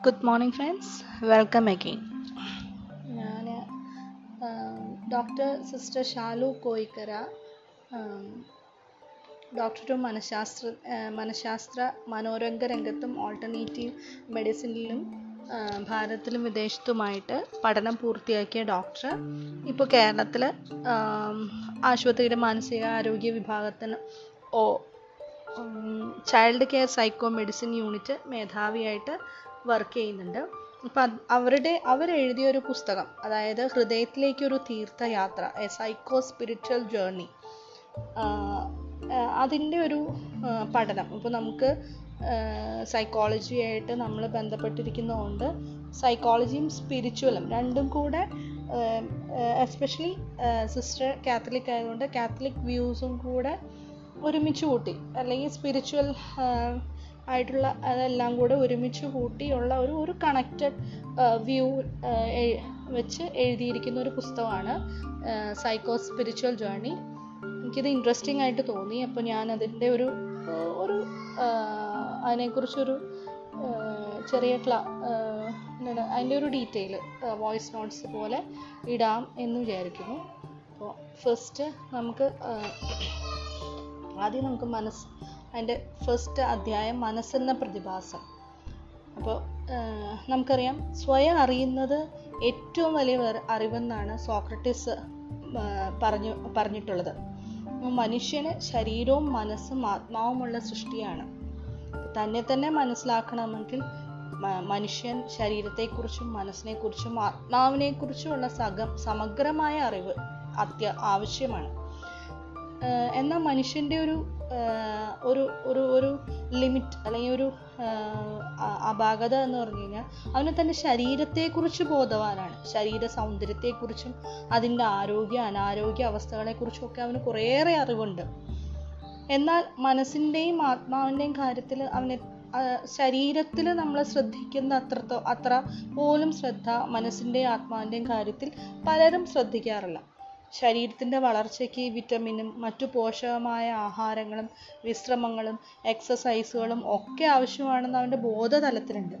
Good morning friends welcome again ഞാൻ doctor sister Shalu Koyikkara doctor മനഃശാസ്ത്ര മനഃശാസ്ത്ര മനോരംഗ രംഗത്തും ഓൾട്ടർനേറ്റീവ് മെഡിസിനിലും ഭാരതത്തിലും വിദേശത്തുമായിട്ട് പഠനം പൂർത്തിയാക്കിയ ഡോക്ടർ ഇപ്പോൾ കേരളത്തിൽ ആശുപത്രിയുടെ മാനസികാരോഗ്യ വിഭാഗത്തിന് ഓ child care psycho medicine unit മേധാവിയായിട്ട് work ചെയ്യുന്നുണ്ട്. അപ്പം അവരുടെ അവരെഴുതിയ ഒരു പുസ്തകം അതായത് ഹൃദയത്തിലേക്കൊരു തീർത്ഥയാത്ര എ സൈക്കോ സ്പിരിച്വൽ ജേർണി അതിന്റെ ഒരു പഠനം. ഇപ്പോൾ നമുക്ക് സൈക്കോളജിയായിട്ട് നമ്മൾ ബന്ധപ്പെട്ടിരിക്കുന്നതുകൊണ്ട് സൈക്കോളജിയും സ്പിരിച്വലും രണ്ടും കൂടെ എസ്പെഷ്യലി സിസ്റ്റർ കാത്തലിക് ആയതുകൊണ്ട് കാത്തലിക് വ്യൂസും കൂടെ ഒരുമിച്ച് കൂട്ടി. അല്ലെങ്കിൽ സ്പിരിച്വൽ ആയിട്ടുള്ള അതെല്ലാം കൂടെ ഒരുമിച്ച് കൂട്ടിയുള്ള ഒരു ഒരു കണക്റ്റഡ് വ്യൂ വെച്ച് എഴുതിയിരിക്കുന്ന ഒരു പുസ്തകമാണ് സൈക്കോ സ്പിരിച്വൽ ജേർണി എനിക്കിത് ഇൻട്രസ്റ്റിംഗ് ആയിട്ട് തോന്നി. അപ്പോൾ ഞാൻ അതിന്റെ ഒരു ഒരു അതിനെക്കുറിച്ചൊരു ചെറിയ ക്ലാ എന്താണ് അതിന്റെ ഒരു ഡീറ്റെയിൽ വോയിസ് നോട്ട്സ് പോലെ ഇടാം എന്ന് വിചാരിക്കുന്നു. അപ്പോൾ ഫസ്റ്റ് നമുക്ക് ആദ്യം നമുക്ക് മനസ്സ് അതിന്റെ ഫസ്റ്റ് അധ്യായം മനസ്സെന്ന പ്രതിഭാസം. അപ്പോൾ നമുക്കറിയാം സ്വയം അറിയുന്നത് ഏറ്റവും വലിയ അറിവെന്നാണ് സോക്രട്ടീസ് പറഞ്ഞു പറഞ്ഞിട്ടുള്ളത്. മനുഷ്യന് ശരീരവും മനസ്സും ആത്മാവുമുള്ള സൃഷ്ടിയാണ്. തന്നെ തന്നെ മനസ്സിലാക്കണമെങ്കിൽ മനുഷ്യൻ ശരീരത്തെക്കുറിച്ചും മനസ്സിനെക്കുറിച്ചും ആത്മാവിനെക്കുറിച്ചുമുള്ള സക സമഗ്രമായ അറിവ് അത്യ ആവശ്യമാണ്. എന്നാൽ മനുഷ്യന്റെ ഒരു ഒരു ഒരു ഒരു ലിമിറ്റ് അല്ലെങ്കിൽ ഒരു അപാകത എന്ന് പറഞ്ഞു കഴിഞ്ഞാൽ അവന് തന്റെ ശരീരത്തെക്കുറിച്ച് ബോധവാനാണ്. ശരീര സൗന്ദര്യത്തെക്കുറിച്ചും അതിന്റെ ആരോഗ്യ അനാരോഗ്യ അവസ്ഥകളെക്കുറിച്ചും ഒക്കെ അവന് കുറേയേറെ അറിവുണ്ട്. എന്നാൽ മനസ്സിന്റെയും ആത്മാവിന്റെയും കാര്യത്തിൽ അവന് ശരീരത്തിൽ നമ്മൾ ശ്രദ്ധിക്കുന്ന അത്രത്തോ അത്ര പോലും ശ്രദ്ധ മനസ്സിന്റെയും ആത്മാവിന്റെയും കാര്യത്തിൽ പലരും ശ്രദ്ധിക്കാറില്ല. ശരീരത്തിന്റെ വളർച്ചയ്ക്ക് വിറ്റമിനും മറ്റു പോഷകമായ ആഹാരങ്ങളും വിശ്രമങ്ങളും എക്സസൈസുകളും ഒക്കെ ആവശ്യമാണെന്ന് അവന്റെ ബോധതലത്തിലുണ്ട്.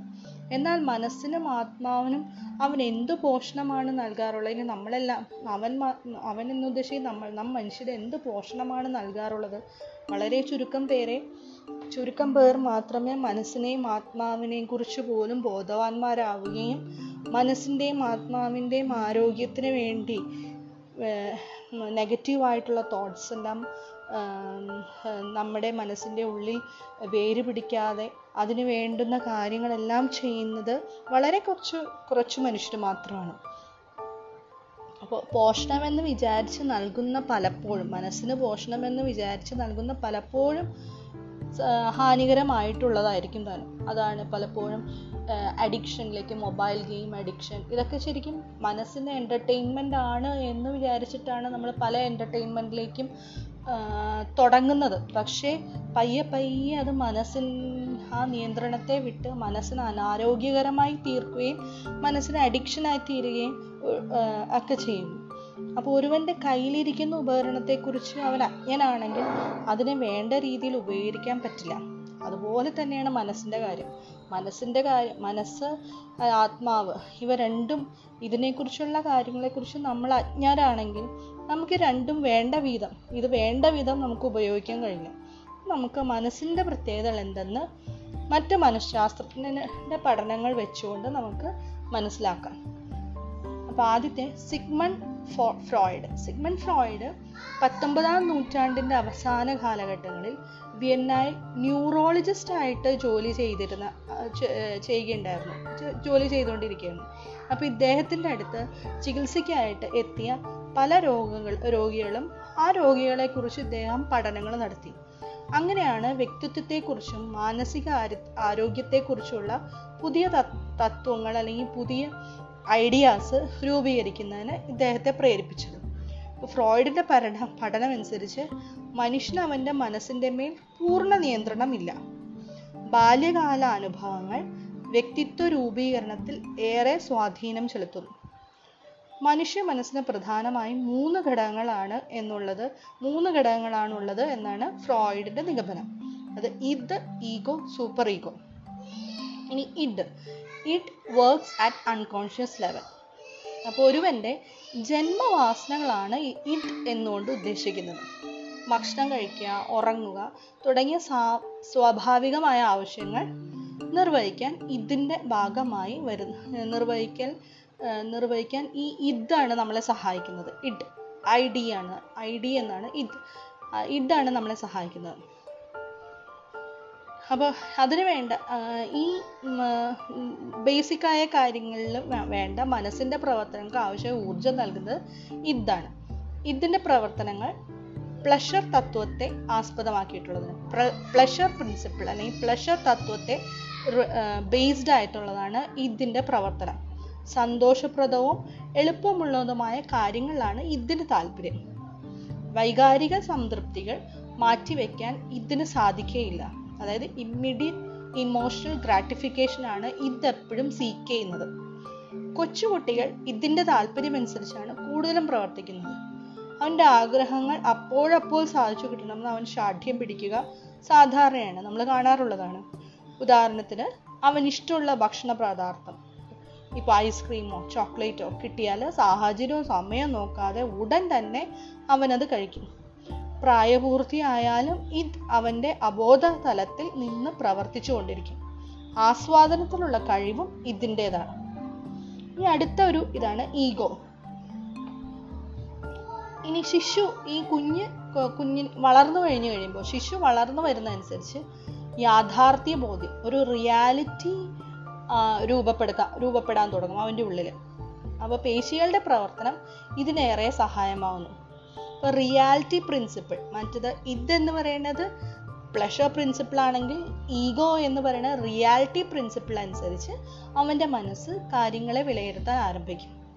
എന്നാൽ മനസ്സിനും ആത്മാവിനും അവൻ എന്ത് പോഷണമാണ് നൽകാറുള്ളത്? ഇനി നമ്മളെല്ലാം അവൻ അവൻ എന്നുദ്ദേശിച്ച് നമ്മൾ നാം മനുഷ്യർ എന്ത് പോഷണമാണ് നൽകാറുള്ളത്? വളരെ ചുരുക്കം പേരെ ചുരുക്കം പേർ മാത്രമേ മനസ്സിനെയും ആത്മാവിനെയും കുറിച്ച് പോലും ബോധവാന്മാരാവുകയും മനസ്സിന്റെയും ആത്മാവിന്റെയും ആരോഗ്യത്തിന് വേണ്ടി നെഗറ്റീവായിട്ടുള്ള തോട്ട്സ് എല്ലാം നമ്മുടെ മനസ്സിന്റെ ഉള്ളിൽ വേര് പിടിക്കാതെ അതിന് വേണ്ടുന്ന കാര്യങ്ങളെല്ലാം ചെയ്യുന്നത് വളരെ കുറച്ച് കുറച്ച് മനുഷ്യർ മാത്രമാണ്. അപ്പോൾ പോഷണമെന്ന് വിചാരിച്ച് നൽകുന്ന പലപ്പോഴും മനസ്സിന് പോഷണമെന്ന് വിചാരിച്ച് നൽകുന്ന പലപ്പോഴും ഹാനികരമായിട്ടുള്ളതായിരിക്കും താനും. അതാണ് പലപ്പോഴും അഡിക്ഷനിലേക്ക് മൊബൈൽ ഗെയിം അഡിക്ഷൻ ഇതൊക്കെ ശരിക്കും മനസ്സിന് എന്റർടൈൻമെന്റ് ആണ് എന്ന് വിചാരിച്ചിട്ടാണ് നമ്മൾ പല എന്റർടൈൻമെന്റിലേക്കും തുടങ്ങുന്നത്. പക്ഷേ പയ്യെ പയ്യെ അത് മനസ്സിൻ ആ നിയന്ത്രണത്തെ വിട്ട് മനസ്സിന് അനാരോഗ്യകരമായി തീർക്കുകയും മനസ്സിന് അഡിക്ഷനായി തീരുകയും ഒക്കെ ചെയ്യുന്നു. അപ്പോൾ ഒരുവന്റെ കയ്യിലിരിക്കുന്ന ഉപകരണത്തെക്കുറിച്ച് അവൻ അജ്ഞനാണെങ്കിൽ അതിനെ വേണ്ട രീതിയിൽ ഉപയോഗിക്കാൻ പറ്റില്ല. അതുപോലെ തന്നെയാണ് മനസ്സിന്റെ കാര്യം. മനസ്സിന്റെ കാര്യം മനസ്സ് ആത്മാവ് ഇവ രണ്ടും ഇതിനെക്കുറിച്ചുള്ള കാര്യങ്ങളെക്കുറിച്ച് നമ്മൾ അജ്ഞരാണെങ്കിൽ നമുക്ക് രണ്ടും വേണ്ട വിധം ഇത് വേണ്ട വിധം നമുക്ക് ഉപയോഗിക്കാൻ കഴിഞ്ഞു നമുക്ക് മനസ്സിന്റെ പ്രത്യേകതകൾ എന്തെന്ന് മറ്റ് മനഃശാസ്ത്രജ്ഞന്റെ പഠനങ്ങൾ വെച്ചുകൊണ്ട് നമുക്ക് മനസ്സിലാക്കാം. അപ്പോൾ ആദ്യത്തെ സിഗ്മൺ ഫ്രോയിഡ്. സിഗ്മൺ ഫ്രോയിഡ് പത്തൊമ്പതാം നൂറ്റാണ്ടിന്റെ അവസാന കാലഘട്ടങ്ങളിൽ വിയന്നായി ന്യൂറോളജിസ്റ്റ് ആയിട്ട് ജോലി ചെയ്തിരുന്ന ചെയ്യുകയുണ്ടായിരുന്നു. ജോലി ചെയ്തുകൊണ്ടിരിക്കുകയാണ്. അപ്പോൾ ഇദ്ദേഹത്തിന്റെ അടുത്ത് ചികിത്സയ്ക്കായിട്ട് എത്തിയ പല രോഗങ്ങൾ രോഗികളും ആ രോഗികളെക്കുറിച്ച് ഇദ്ദേഹം പഠനങ്ങൾ നടത്തി. അങ്ങനെയാണ് വ്യക്തിത്വത്തെക്കുറിച്ചും മാനസിക ആരോഗ്യത്തെക്കുറിച്ചുള്ള പുതിയ തത്വങ്ങൾ അല്ലെങ്കിൽ പുതിയ ഐഡിയാസ് രൂപീകരിക്കുന്നതിന് ഇദ്ദേഹത്തെ പ്രേരിപ്പിച്ചത്. ഫ്രോയിഡിന്റെ പഠന പഠനമനുസരിച്ച് മനുഷ്യന് അവന്റെ മനസ്സിന്റെ മേൽ പൂർണ നിയന്ത്രണമില്ല. ബാല്യകാല അനുഭവങ്ങൾ വ്യക്തിത്വ രൂപീകരണത്തിൽ ഏറെ സ്വാധീനം ചെലുത്തുന്നു. മനുഷ്യ മനസ്സിന് പ്രധാനമായും മൂന്ന് ഘടകങ്ങളാണ് എന്നുള്ളത് മൂന്ന് ഘടകങ്ങളാണുള്ളത് എന്നാണ് ഫ്രോയിഡിന്റെ നിഗമനം. അത് ഇത് ഈഗോ സൂപ്പർ ഈഗോ. ഇനി id it works at unconscious level അപ്പോൾ ഒരുവന്റെ ജന്മവാസനകളാണ് ഇറ്റ് എന്നുകൊണ്ട് ഉദ്ദേശിക്കുന്നത്. ഭക്ഷണം കഴിക്കുക ഉറങ്ങുക തുടങ്ങിയ സ്വാഭാവികമായ ആവശ്യങ്ങൾ നിർവഹിക്കാൻ ഇതിന്റെ ഭാഗമായി വരുന്ന നിർവഹിക്കൽ നിർവഹിക്കാൻ ഈ ഇതാണ് നമ്മളെ സഹായിക്കുന്നത്. ഇഡ് ഐ ഡി ആണ് ഐ ഡി എന്നാണ് ഇത് ഇതാണ് നമ്മളെ സഹായിക്കുന്നത്. അപ്പോൾ അതിന് വേണ്ട ഈ ബേസിക്കായ കാര്യങ്ങളിൽ വേണ്ട മനസ്സിന്റെ പ്രവർത്തനങ്ങൾക്ക് ആവശ്യമായ ഊർജം നൽകുന്നത് ഇതാണ്. ഇതിന്റെ പ്രവർത്തനങ്ങൾ പ്ലഷർ തത്വത്തെ ആസ്പദമാക്കിയിട്ടുള്ളതാണ്. പ്ലഷർ പ്രിൻസിപ്പിൾ അല്ലെങ്കിൽ പ്ലഷർ തത്വത്തെ ബേസ്ഡ് ആയിട്ടുള്ളതാണ് ഇതിന്റെ പ്രവർത്തനം. സന്തോഷപ്രദവും എളുപ്പമുള്ളതുമായ കാര്യങ്ങളാണ് ഇതിന് താല്പര്യം. വൈകാരിക സംതൃപ്തികൾ മാറ്റിവെക്കാൻ ഇതിന് സാധിക്കുകയില്ല അതായത് ഇമ്മീഡിയറ്റ് ഇമോഷണൽ ഗ്രാറ്റിഫിക്കേഷൻ ആണ് ഇതെപ്പോഴും സീക്ക് ചെയ്യുന്നത്. കൊച്ചുകുട്ടികൾ ഇതിന്റെ താല്പര്യമനുസരിച്ചാണ് കൂടുതലും പ്രവർത്തിക്കുന്നത്. അവന്റെ ആഗ്രഹങ്ങൾ അപ്പോഴപ്പോൾ സാധിച്ചു കിട്ടണമെന്ന് അവൻ ഷാഠ്യം പിടിക്കുക സാധാരണയാണ്. നമ്മൾ കാണാറുള്ളതാണ്. ഉദാഹരണത്തിന് അവൻ ഇഷ്ടമുള്ള ഭക്ഷണ പദാർത്ഥം. ഇപ്പോൾ ഐസ്ക്രീമോ ചോക്ലേറ്റോ കിട്ടിയാൽ സാഹചര്യവും സമയം നോക്കാതെ ഉടൻ തന്നെ അവനത് കഴിക്കും. പ്രായപൂർത്തിയായാലും ഇത് അവന്റെ അബോധ തലത്തിൽ നിന്ന് പ്രവർത്തിച്ചു കൊണ്ടിരിക്കും ആസ്വാദനത്തിലുള്ള കഴിവും ഇതിന്റെതാണ് ഈ അടുത്ത ഒരു ഇതാണ് ഈഗോ. ഇനി ശിശു ഈ കുഞ്ഞ് കുഞ്ഞിന് വളർന്നു കഴിഞ്ഞു കഴിയുമ്പോൾ ശിശു വളർന്നു വരുന്നതനുസരിച്ച് യാഥാർത്ഥ്യ ബോധ്യം ഒരു റിയാലിറ്റി രൂപപ്പെടുത്താൻ രൂപപ്പെടാൻ തുടങ്ങും അവന്റെ ഉള്ളിൽ അപ്പോൾ പേശികളുടെ പ്രവർത്തനം ഇതിനേറെ സഹായമാവുന്നു. ഇപ്പോൾ റിയാലിറ്റി പ്രിൻസിപ്പിൾ മറ്റത് ഇതെന്ന് പറയുന്നത് പ്ലഷർ പ്രിൻസിപ്പിൾ ആണെങ്കിൽ ഈഗോ എന്ന് പറയുന്ന റിയാലിറ്റി പ്രിൻസിപ്പിൾ അനുസരിച്ച് അവന്റെ മനസ്സ് കാര്യങ്ങളെ വിലയിരുത്താൻ ആരംഭിക്കും.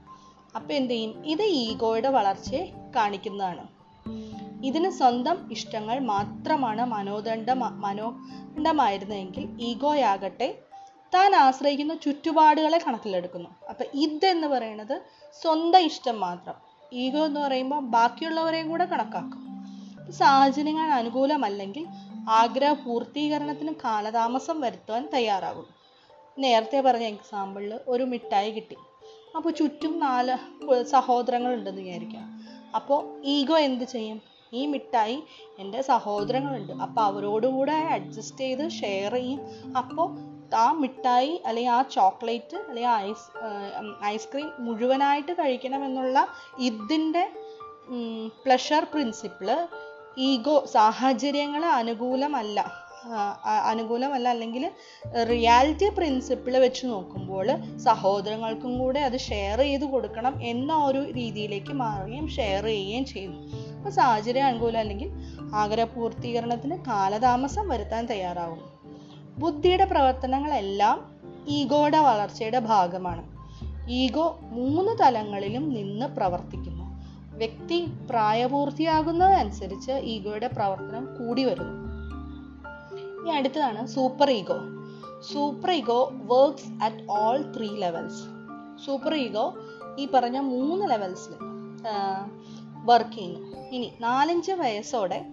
അപ്പോൾ എന്ത് ചെയ്യും? ഇത് ഈഗോയുടെ വളർച്ചയെ കാണിക്കുന്നതാണ്. ഇതിന് സ്വന്തം ഇഷ്ടങ്ങൾ മാത്രമാണ് മനോദണ്ഡ മനോദണ്ഡമായിരുന്നെങ്കിൽ ഈഗോയാകട്ടെ താൻ ആശ്രയിക്കുന്ന ചുറ്റുപാടുകളെ കണക്കിലെടുക്കുന്നു. അപ്പം ഇതെന്ന് പറയുന്നത് സ്വന്തം ഇഷ്ടം മാത്രം. ഈഗോ എന്ന് പറയുമ്പോൾ ബാക്കിയുള്ളവരെയും കൂടെ കണക്കാക്കും. സാഹചര്യങ്ങൾ അനുകൂലമല്ലെങ്കിൽ ആഗ്രഹ പൂർത്തീകരണത്തിന് കാലതാമസം വരുത്തുവാൻ തയ്യാറാകും. നേരത്തെ പറഞ്ഞ എക്സാമ്പിളിൽ ഒരു മിഠായി കിട്ടി. അപ്പോൾ ചുറ്റും നാല് സഹോദരങ്ങൾ ഉണ്ടെന്ന് വിചാരിക്കാം. അപ്പോൾ ഈഗോ എന്ത് ചെയ്യും? ഈ മിഠായി എന്റെ സഹോദരങ്ങളുണ്ട്. അപ്പോൾ അവരോടുകൂടെ അഡ്ജസ്റ്റ് ചെയ്ത് ഷെയർ ചെയ്യും. അപ്പോൾ ആ മിഠായി അല്ലെങ്കിൽ ആ ചോക്ലേറ്റ് അല്ലെങ്കിൽ ഐസ് ഐസ്ക്രീം മുഴുവനായിട്ട് കഴിക്കണമെന്നുള്ള ഇതിന്റെ പ്ലഷർ പ്രിൻസിപ്പിൾ ഈഗോ സാഹചര്യങ്ങൾ അനുകൂലമല്ല. അനുകൂലമല്ല. അല്ലെങ്കിൽ റിയാലിറ്റി പ്രിൻസിപ്പിൾ വെച്ച് നോക്കുമ്പോൾ സഹോദരങ്ങൾക്കും കൂടെ അത് ഷെയർ ചെയ്ത് കൊടുക്കണം എന്ന ഒരു രീതിയിലേക്ക് മാറുകയും ഷെയർ ചെയ്യുകയും ചെയ്യുന്നു അപ്പോൾ സാഹചര്യം അനുകൂലം അല്ലെങ്കിൽ ആഗ്രഹ പൂർത്തീകരണത്തിന് കാലതാമസം വരുത്താൻ തയ്യാറാവും. ബുദ്ധിയുടെ പ്രവർത്തനങ്ങളെല്ലാം ഈഗോയുടെ വളർച്ചയുടെ ഭാഗമാണ്. ഈഗോ മൂന്ന് തലങ്ങളിലും നിന്ന് പ്രവർത്തിക്കുന്നു. വ്യക്തി പ്രായപൂർത്തിയാകുന്നതനുസരിച്ച് ഈഗോയുടെ പ്രവർത്തനം കൂടി വരുന്നു. ഇനി അടുത്തതാണ് super ego. Super ego works at all three levels. Super ego ഈ പറഞ്ഞ മൂന്ന് ലെവൽസിൽ വർക്ക് ചെയ്യുന്നു. ഇനി നാലഞ്ച് വയസ്സോടെ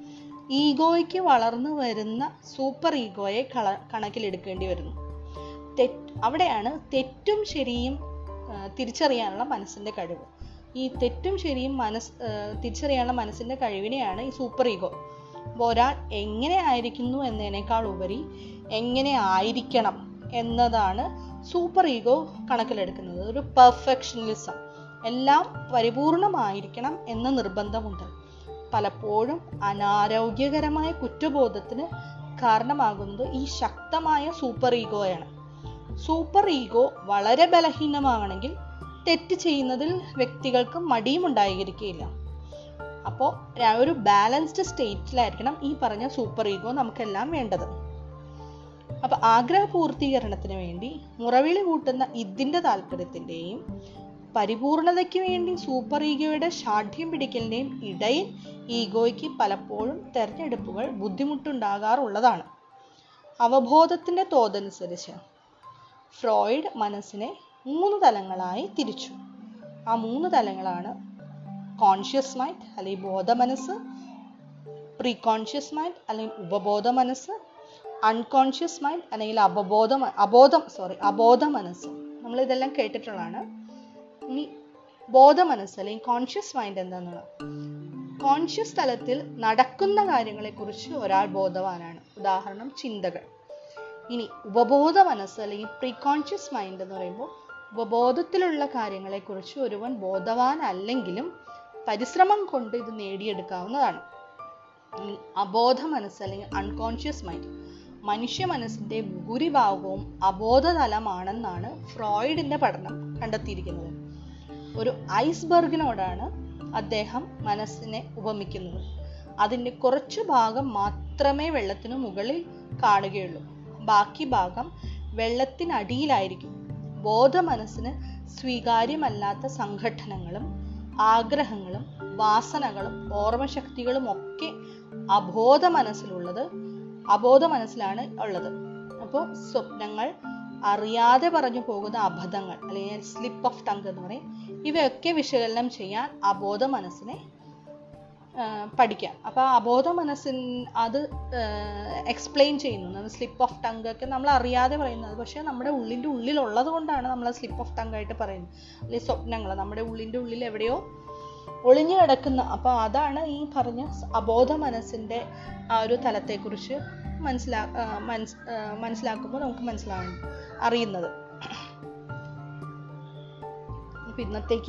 ഈഗോയ്ക്ക് വളർന്നു വരുന്ന സൂപ്പർ ഈഗോയെ കള കണക്കിലെടുക്കേണ്ടി വരുന്നു. തെറ്റ് അവിടെയാണ് തെറ്റും ശരിയും തിരിച്ചറിയാനുള്ള മനസ്സിന്റെ കഴിവ്. ഈ തെറ്റും ശരിയും മനസ് തിരിച്ചറിയാനുള്ള മനസ്സിന്റെ കഴിവിനെയാണ് ഈ സൂപ്പർ ഈഗോ. അപ്പോൾ ഒരാൾ എങ്ങനെ ആയിരിക്കുന്നു എന്നതിനേക്കാൾ ഉപരി എങ്ങനെ ആയിരിക്കണം എന്നതാണ് സൂപ്പർ ഈഗോ കണക്കിലെടുക്കുന്നത്. ഒരു പെർഫെക്ഷനിസം. എല്ലാം പരിപൂർണമായിരിക്കണം എന്ന നിർബന്ധമുണ്ട്. പലപ്പോഴും അനാരോഗ്യകരമായ കുറ്റബോധത്തിന് കാരണമാകുന്നത് ഈ ശക്തമായ സൂപ്പർ ഈഗോയാണ്. സൂപ്പർ ഈഗോ വളരെ ബലഹീനമാണെങ്കിൽ തെറ്റ് ചെയ്യുന്നതിൽ വ്യക്തികൾക്ക് മടിയും ഉണ്ടായിരിക്കുകയില്ല. അപ്പോൾ ഒരു ബാലൻസ്ഡ് സ്റ്റേറ്റിലായിരിക്കണം ഈ പറഞ്ഞ സൂപ്പർ ഈഗോ നമുക്കെല്ലാം വേണ്ടത്. അപ്പൊ ആഗ്രഹ പൂർത്തീകരണത്തിന് വേണ്ടി മുറവിളി കൂട്ടുന്ന ഇതിന്റെ താല്പര്യത്തിന്റെയും പരിപൂർണതയ്ക്ക് വേണ്ടി സൂപ്പർ ഈഗോയുടെ ഷാഠ്യം പിടിക്കലിന്റെയും ഇടയിൽ ഈഗോയ്ക്ക് പലപ്പോഴും തിരഞ്ഞെടുപ്പുകൾ ബുദ്ധിമുട്ടുണ്ടാകാറുള്ളതാണ്. അവബോധത്തിന്റെ തോതനുസരിച്ച് ഫ്രോയിഡ് മനസ്സിനെ മൂന്ന് തലങ്ങളായി തിരിച്ചു. ആ മൂന്ന് തലങ്ങളാണ് കോൺഷ്യസ് മൈൻഡ് അല്ലെങ്കിൽ ബോധ മനസ്സ് പ്രീ കോൺഷ്യസ് മൈൻഡ് അല്ലെങ്കിൽ ഉപബോധ മനസ്സ് അൺകോൺഷ്യസ് മൈൻഡ് അല്ലെങ്കിൽ അപബോധ അബോധം സോറി അബോധ മനസ്സ് നമ്മൾ ഇതെല്ലാം കേട്ടിട്ടുള്ളതാണ്. ഇനി ബോധ മനസ്സ് അല്ലെങ്കിൽ കോൺഷ്യസ് മൈൻഡ് എന്താണെന്നാണ് കോൺഷ്യസ് തലത്തിൽ നടക്കുന്ന കാര്യങ്ങളെക്കുറിച്ച് ഒരാൾ ബോധവാനാണ്. ഉദാഹരണം ചിന്തകൾ. ഇനി ഉപബോധ മനസ്സ് അല്ലെങ്കിൽ പ്രീ കോൺഷ്യസ് മൈൻഡ് എന്ന് പറയുമ്പോൾ ഉപബോധത്തിലുള്ള കാര്യങ്ങളെക്കുറിച്ച് ഒരുവൻ ബോധവാനല്ലെങ്കിലും പരിശ്രമം കൊണ്ട് ഇത് നേടിയെടുക്കാവുന്നതാണ്. അബോധ മനസ്സ് അല്ലെങ്കിൽ അൺകോൺഷ്യസ് മൈൻഡ് മനുഷ്യ മനസ്സിന്റെ ഭൂരിഭാഗവും അബോധതലമാണെന്നാണ് ഫ്രോയിഡിന്റെ പഠനം കണ്ടെത്തിയിരിക്കുന്നത്. ഒരു ഐസ്ബർഗിനോടാണ് അദ്ദേഹം മനസ്സിനെ ഉപമിക്കുന്നത്. അതിന്റെ കുറച്ചു ഭാഗം മാത്രമേ വെള്ളത്തിനു മുകളിൽ കാണുകയുള്ളൂ. ബാക്കി ഭാഗം വെള്ളത്തിനടിയിലായിരിക്കും. ബോധ മനസ്സിന് സ്വീകാര്യമല്ലാത്ത സംഘടനകളും ആഗ്രഹങ്ങളും വാസനകളും ഓർമ്മശക്തികളും ഒക്കെ അബോധ മനസ്സിലുള്ളത് അബോധ മനസ്സിലാണ് ഉള്ളത്. അപ്പോൾ സ്വപ്നങ്ങൾ അറിയാതെ പറഞ്ഞു പോകുന്ന അബദ്ധങ്ങൾ അല്ലെങ്കിൽ സ്ലിപ്പ് ഓഫ് ടങ് എന്ന് പറയും ഇവയൊക്കെ വിശകലനം ചെയ്യാൻ അബോധ മനസ്സിനെ പഠിക്കാം. അപ്പോൾ അബോധ മനസ്സിൻ അത് എക്സ്പ്ലെയിൻ ചെയ്യുന്നു. സ്ലിപ്പ് ഓഫ് ടങ് ഒക്കെ നമ്മൾ അറിയാതെ പറയുന്നത്. പക്ഷേ നമ്മുടെ ഉള്ളിന്റെ ഉള്ളിലുള്ളത് കൊണ്ടാണ് നമ്മൾ സ്ലിപ്പ് ഓഫ് ടങ് ആയിട്ട് പറയുന്നത്. അല്ലെങ്കിൽ സ്വപ്നങ്ങൾ. നമ്മുടെ ഉള്ളിന്റെ ഉള്ളിൽ എവിടെയോ ഒളിഞ്ഞു കിടക്കുന്ന. അപ്പോൾ അതാണ് ഈ പറഞ്ഞ അബോധ മനസ്സിന്റെ ആ ഒരു തലത്തെക്കുറിച്ച് മനസ്സിലാ മനസ്സിലാക്കുമ്പോൾ നമുക്ക് മനസ്സിലാവും അറിയുന്നത്. rápido, não tem.